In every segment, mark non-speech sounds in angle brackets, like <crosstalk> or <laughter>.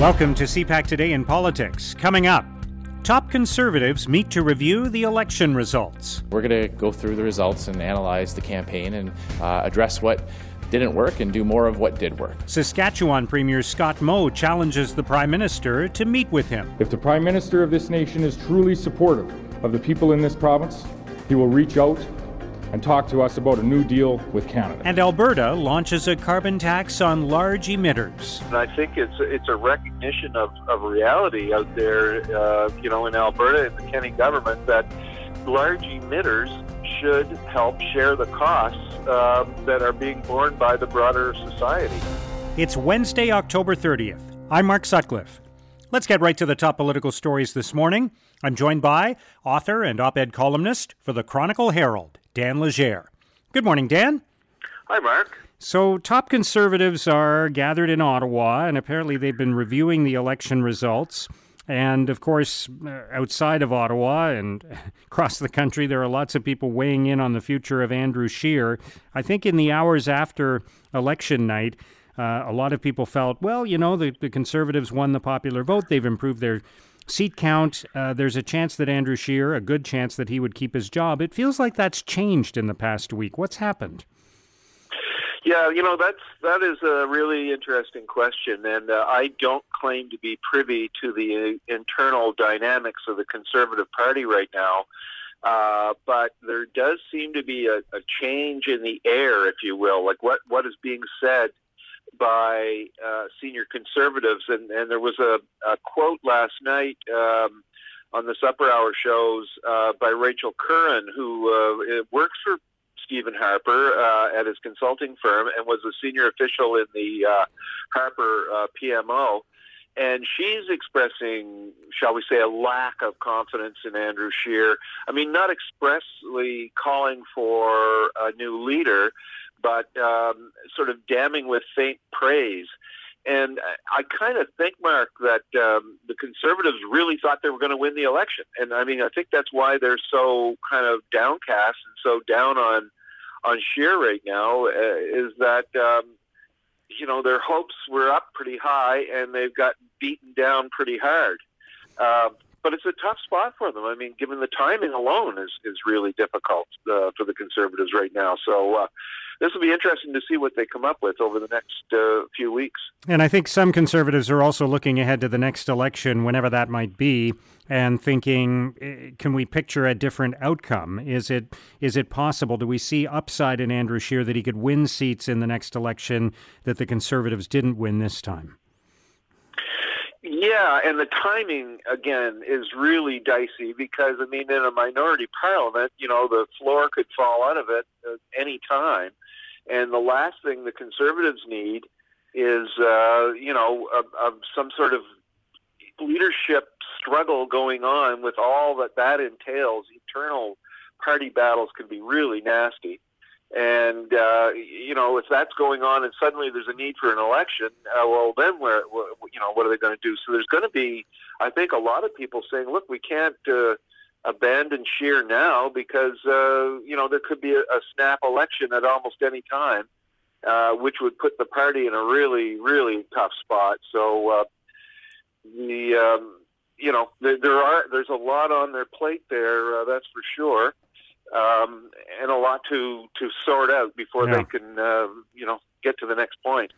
Welcome to CPAC Today in Politics. Coming up, top conservatives meet to review the election results. We're going to go through the results and analyze the campaign and uh, address what didn't work and do more of what did work. Saskatchewan Premier Scott Moe challenges the Prime Minister to meet with him. If the Prime Minister of this nation is truly supportive of the people in this province, he will reach out and talk to us about a new deal with Canada. And Alberta launches a carbon tax on large emitters. And I think it's it's a recognition of, of reality out there, uh, you know, in Alberta and the Kenney government that large emitters should help share the costs uh, that are being borne by the broader society. It's Wednesday, October 30th. I'm Mark Sutcliffe. Let's get right to the top political stories this morning. I'm joined by author and op ed columnist for the Chronicle Herald, Dan Legere. Good morning, Dan. Hi, Mark. So, top conservatives are gathered in Ottawa, and apparently they've been reviewing the election results. And of course, uh, outside of Ottawa and <laughs> across the country, there are lots of people weighing in on the future of Andrew Scheer. I think in the hours after election night, uh, a lot of people felt, well, you know, the, the Conservatives won the popular vote. They've improved their seat count. Uh, there's a chance that Andrew Scheer, a good chance that he would keep his job. It feels like that's changed in the past week. What's happened? Yeah, you know that's that is a really interesting question, and uh, I don't claim to be privy to the uh, internal dynamics of the Conservative Party right now. Uh, but there does seem to be a, a change in the air, if you will, like what what is being said by uh, senior conservatives. And, and there was a, a quote last night um, on the Supper Hour shows uh, by Rachel Curran, who uh, works for Stephen Harper uh, at his consulting firm and was a senior official in the uh, Harper uh, PMO. And she's expressing, shall we say, a lack of confidence in Andrew Scheer. I mean, not expressly calling for a new leader, but um, sort of damning with faint praise. And I kind of think, Mark, that um, the conservatives really thought they were going to win the election. And I mean, I think that's why they're so kind of downcast and so down on on Scheer right now. Uh, is that um, you know their hopes were up pretty high and they've got beaten down pretty hard. Uh, but it's a tough spot for them. I mean, given the timing alone is is really difficult uh, for the conservatives right now. So uh, this will be interesting to see what they come up with over the next uh, few weeks. And I think some conservatives are also looking ahead to the next election, whenever that might be, and thinking, eh, can we picture a different outcome? Is it is it possible? Do we see upside in Andrew Scheer that he could win seats in the next election that the conservatives didn't win this time? Yeah, and the timing again is really dicey because I mean, in a minority parliament, you know, the floor could fall out of it at any time, and the last thing the conservatives need is, uh, you know, a, a, some sort of leadership struggle going on with all that that entails. Internal party battles can be really nasty. And uh, you know, if that's going on, and suddenly there's a need for an election, uh, well, then where you know what are they going to do? So there's going to be, I think, a lot of people saying, "Look, we can't uh, abandon Scheer now because uh, you know there could be a, a snap election at almost any time, uh, which would put the party in a really, really tough spot." So uh, the um, you know there, there are there's a lot on their plate there, uh, that's for sure um, and a lot to to sort out before yeah. they can uh, you know get to the next point.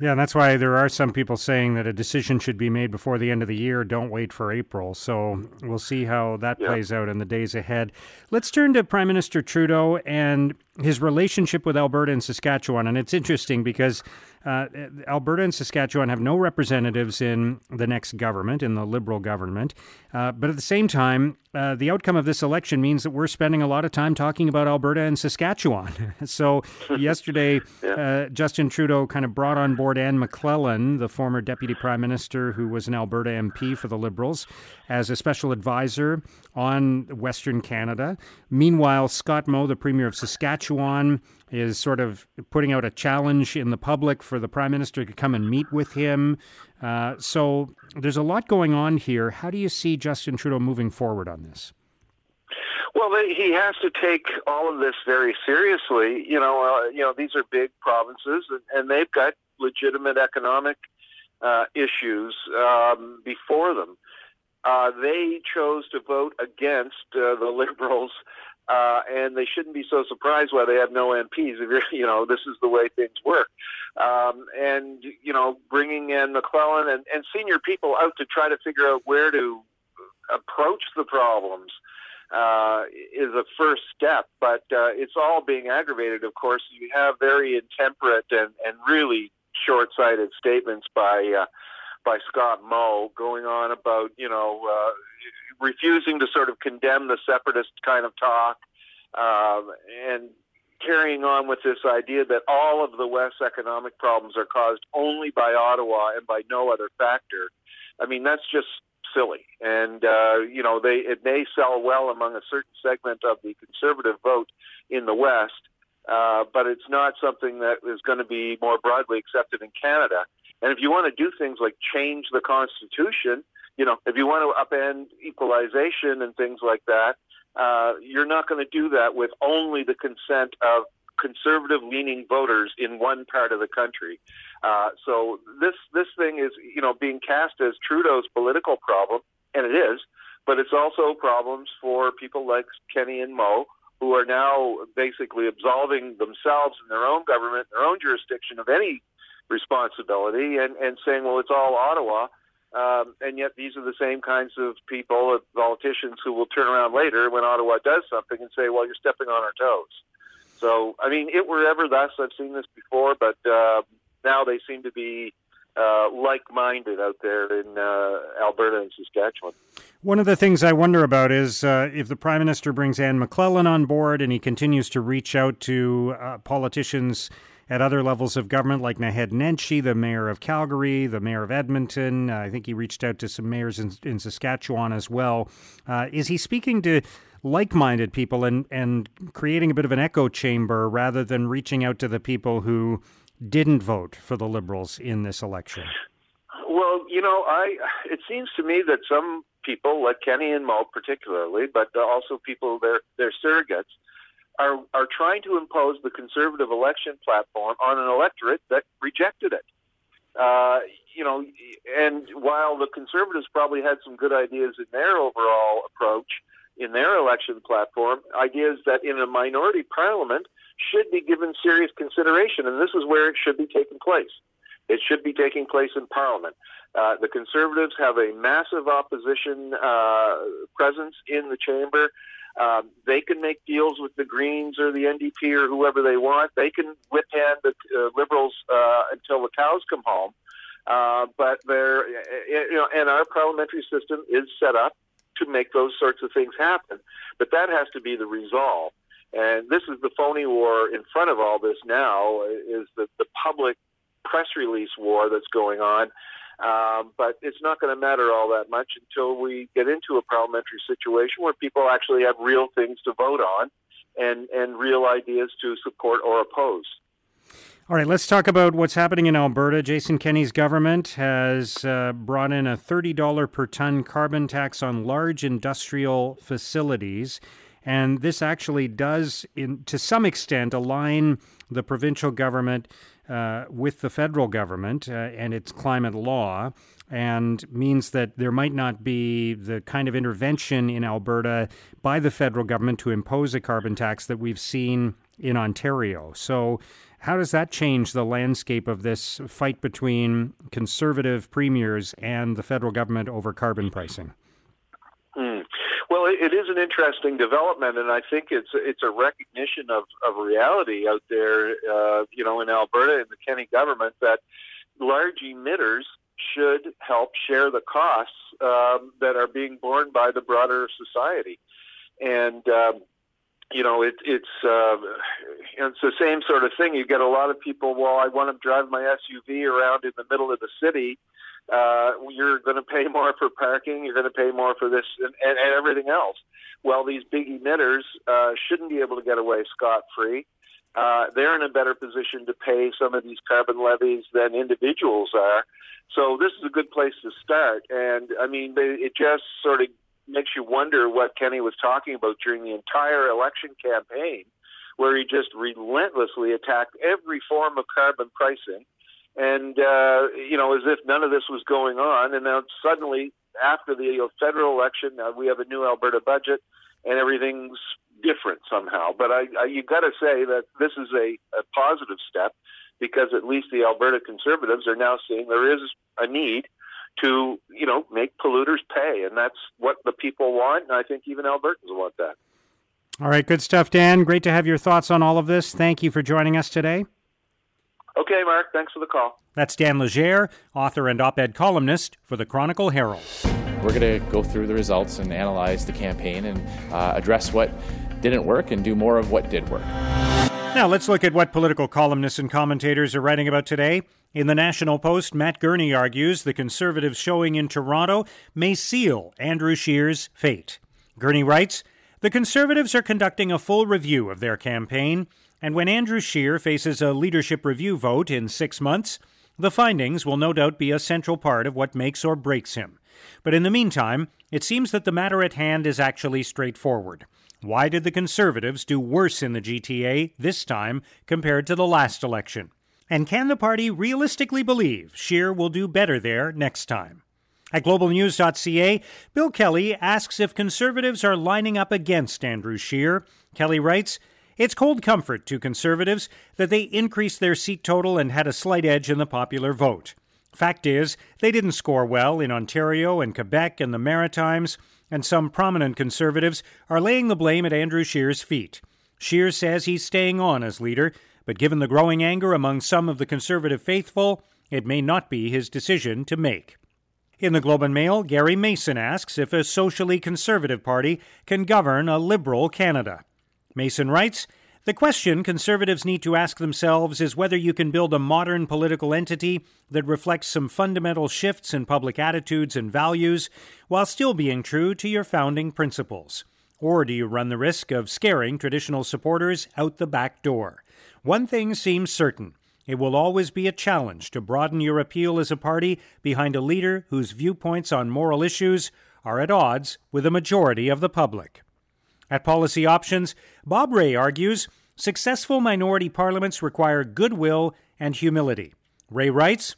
Yeah, and that's why there are some people saying that a decision should be made before the end of the year. Don't wait for April. So we'll see how that yeah. plays out in the days ahead. Let's turn to Prime Minister Trudeau and his relationship with Alberta and Saskatchewan. And it's interesting because uh, Alberta and Saskatchewan have no representatives in the next government, in the Liberal government. Uh, but at the same time, uh, the outcome of this election means that we're spending a lot of time talking about Alberta and Saskatchewan. <laughs> so yesterday, <laughs> yeah. Uh, Justin Trudeau kind of brought on board Anne McLellan, the former deputy prime minister who was an Alberta MP for the Liberals, as a special advisor on Western Canada. Meanwhile, Scott Moe, the premier of Saskatchewan, is sort of putting out a challenge in the public for the prime minister to come and meet with him. Uh, so there's a lot going on here. How do you see Justin Trudeau moving forward on this? Well, he has to take all of this very seriously. You know, uh, you know these are big provinces, and, and they've got legitimate economic uh, issues um, before them. Uh, they chose to vote against uh, the <laughs> Liberals, uh, and they shouldn't be so surprised why they have no MPs. If you're, <laughs> you know, this is the way things work. Um, and you know, bringing in McLellan and, and senior people out to try to figure out where to approach the problems uh, is a first step, but uh, it's all being aggravated. Of course, you have very intemperate and, and really short-sighted statements by uh, by Scott Moe going on about you know uh, refusing to sort of condemn the separatist kind of talk um, and carrying on with this idea that all of the West's economic problems are caused only by Ottawa and by no other factor. I mean, that's just silly. And uh, you know, they it may sell well among a certain segment of the conservative vote in the West, uh, but it's not something that is going to be more broadly accepted in Canada. And if you want to do things like change the Constitution, you know, if you want to upend equalization and things like that, uh, you're not going to do that with only the consent of conservative leaning voters in one part of the country. Uh, so this this thing is you know being cast as Trudeau's political problem, and it is, but it's also problems for people like Kenney and Moe who are now basically absolving themselves and their own government, their own jurisdiction of any responsibility, and and saying, well, it's all Ottawa. Um, and yet, these are the same kinds of people, politicians, who will turn around later when Ottawa does something and say, "Well, you're stepping on our toes." So, I mean, it were ever thus. I've seen this before, but uh, now they seem to be uh, like-minded out there in uh, Alberta and Saskatchewan. One of the things I wonder about is uh, if the Prime Minister brings Anne McLellan on board and he continues to reach out to uh, politicians at other levels of government, like Naheed Nenshi, the mayor of Calgary, the mayor of Edmonton. Uh, I think he reached out to some mayors in, in Saskatchewan as well. Uh, is he speaking to like-minded people and and creating a bit of an echo chamber rather than reaching out to the people who didn't vote for the liberals in this election? Well, you know, I it seems to me that some people, like Kenney and Moe particularly, but also people their their surrogates, are are trying to impose the conservative election platform on an electorate that rejected it. Uh, you know, and while the conservatives probably had some good ideas in their overall approach, in their election platform ideas that in a minority parliament should be given serious consideration, and this is where it should be taking place. It should be taking place in Parliament. Uh, the Conservatives have a massive opposition uh, presence in the chamber. Um, they can make deals with the Greens or the NDP or whoever they want. They can whip hand the uh, Liberals uh, until the cows come home. Uh, but they're, you know, and our parliamentary system is set up to make those sorts of things happen. But that has to be the resolve. And this is the phony war in front of all this now is the, the public press release war that's going on. Um, but it's not going to matter all that much until we get into a parliamentary situation where people actually have real things to vote on and, and real ideas to support or oppose. All right, let's talk about what's happening in Alberta. Jason Kenney's government has uh, brought in a $30 per ton carbon tax on large industrial facilities. And this actually does, in, to some extent, align the provincial government uh, with the federal government uh, and its climate law, and means that there might not be the kind of intervention in Alberta by the federal government to impose a carbon tax that we've seen in Ontario. So, how does that change the landscape of this fight between conservative premiers and the federal government over carbon pricing? Hmm. It is an interesting development, and I think it's it's a recognition of, of reality out there, uh, you know, in Alberta and the Kenney government that large emitters should help share the costs um, that are being borne by the broader society, and um, you know, it, it's uh, it's the same sort of thing. You get a lot of people. Well, I want to drive my SUV around in the middle of the city. Uh, you're going to pay more for parking. You're going to pay more for this and, and, and everything else. Well, these big emitters uh, shouldn't be able to get away scot free. Uh, they're in a better position to pay some of these carbon levies than individuals are. So this is a good place to start. And I mean, they, it just sort of makes you wonder what Kenney was talking about during the entire election campaign, where he just relentlessly attacked every form of carbon pricing and uh, you know, as if none of this was going on. And now suddenly, after the federal election, now we have a new Alberta budget, and everything's different somehow. But I, I you got to say that this is a, a positive step because at least the Alberta Conservatives are now seeing there is a need to you know make polluters pay, and that's what the people want. And I think even Albertans want that. All right, good stuff, Dan. Great to have your thoughts on all of this. Thank you for joining us today. Okay, Mark. Thanks for the call. That's Dan Legere, author and op ed columnist for the Chronicle Herald. We're going to go through the results and analyze the campaign and uh, address what didn't work and do more of what did work. Now, let's look at what political columnists and commentators are writing about today. In the National Post, Matt Gurney argues the Conservatives showing in Toronto may seal Andrew Scheer's fate. Gurney writes The Conservatives are conducting a full review of their campaign, and when Andrew Scheer faces a leadership review vote in six months, the findings will no doubt be a central part of what makes or breaks him. But in the meantime, it seems that the matter at hand is actually straightforward. Why did the Conservatives do worse in the GTA this time compared to the last election? And can the party realistically believe Scheer will do better there next time? At globalnews.ca, Bill Kelly asks if conservatives are lining up against Andrew Scheer. Kelly writes, it's cold comfort to conservatives that they increased their seat total and had a slight edge in the popular vote. Fact is, they didn't score well in Ontario and Quebec and the Maritimes and some prominent conservatives are laying the blame at Andrew Scheer's feet. Scheer says he's staying on as leader, but given the growing anger among some of the conservative faithful, it may not be his decision to make. In the Globe and Mail, Gary Mason asks if a socially conservative party can govern a liberal Canada. Mason writes, the question conservatives need to ask themselves is whether you can build a modern political entity that reflects some fundamental shifts in public attitudes and values while still being true to your founding principles. Or do you run the risk of scaring traditional supporters out the back door? One thing seems certain it will always be a challenge to broaden your appeal as a party behind a leader whose viewpoints on moral issues are at odds with a majority of the public. At Policy Options, Bob Rae argues successful minority parliaments require goodwill and humility. Rae writes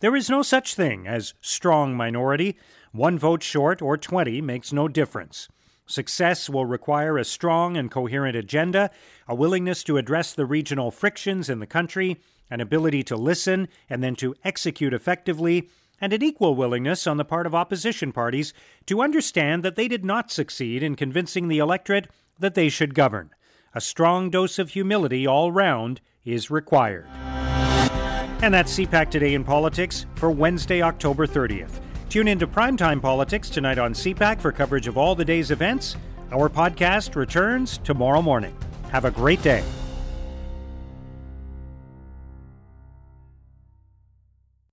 There is no such thing as strong minority. One vote short or 20 makes no difference. Success will require a strong and coherent agenda, a willingness to address the regional frictions in the country, an ability to listen and then to execute effectively, and an equal willingness on the part of opposition parties to understand that they did not succeed in convincing the electorate that they should govern. A strong dose of humility all round is required. And that's CPAC Today in Politics for Wednesday, October 30th. Tune into Primetime Politics tonight on CPAC for coverage of all the day's events. Our podcast returns tomorrow morning. Have a great day.